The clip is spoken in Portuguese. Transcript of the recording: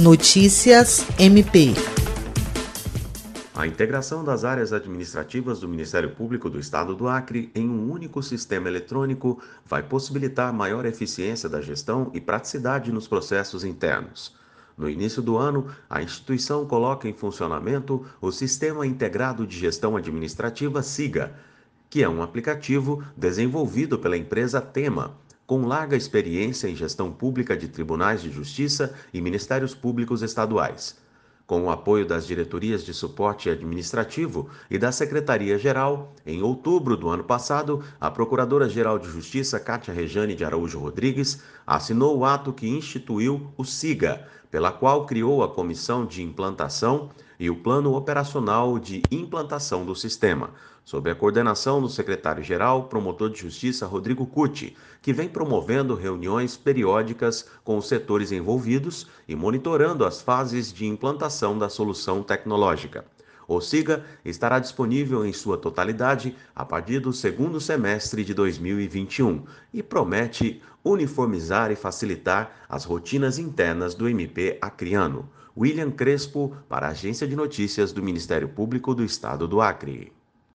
Notícias MP. A integração das áreas administrativas do Ministério Público do Estado do Acre em um único sistema eletrônico vai possibilitar maior eficiência da gestão e praticidade nos processos internos. No início do ano, a instituição coloca em funcionamento o Sistema Integrado de Gestão Administrativa SIGA, que é um aplicativo desenvolvido pela empresa Tema, com larga experiência em gestão pública de tribunais de justiça e ministérios públicos estaduais. Com o apoio das diretorias de suporte administrativo e da Secretaria-Geral, em outubro do ano passado, a Procuradora-Geral de Justiça, Cátia Rejane de Araújo Rodrigues, assinou o ato que instituiu o SIGA, pela qual criou a Comissão de Implantação e o Plano Operacional de Implantação do Sistema, sob a coordenação do secretário-geral, promotor de justiça Rodrigo Cuti, que vem promovendo reuniões periódicas com os setores envolvidos e monitorando as fases de implantação da solução tecnológica. O SIGA estará disponível em sua totalidade a partir do segundo semestre de 2021 e promete uniformizar e facilitar as rotinas internas do MP acriano. William Crespo, para a Agência de Notícias do Ministério Público do Estado do Acre.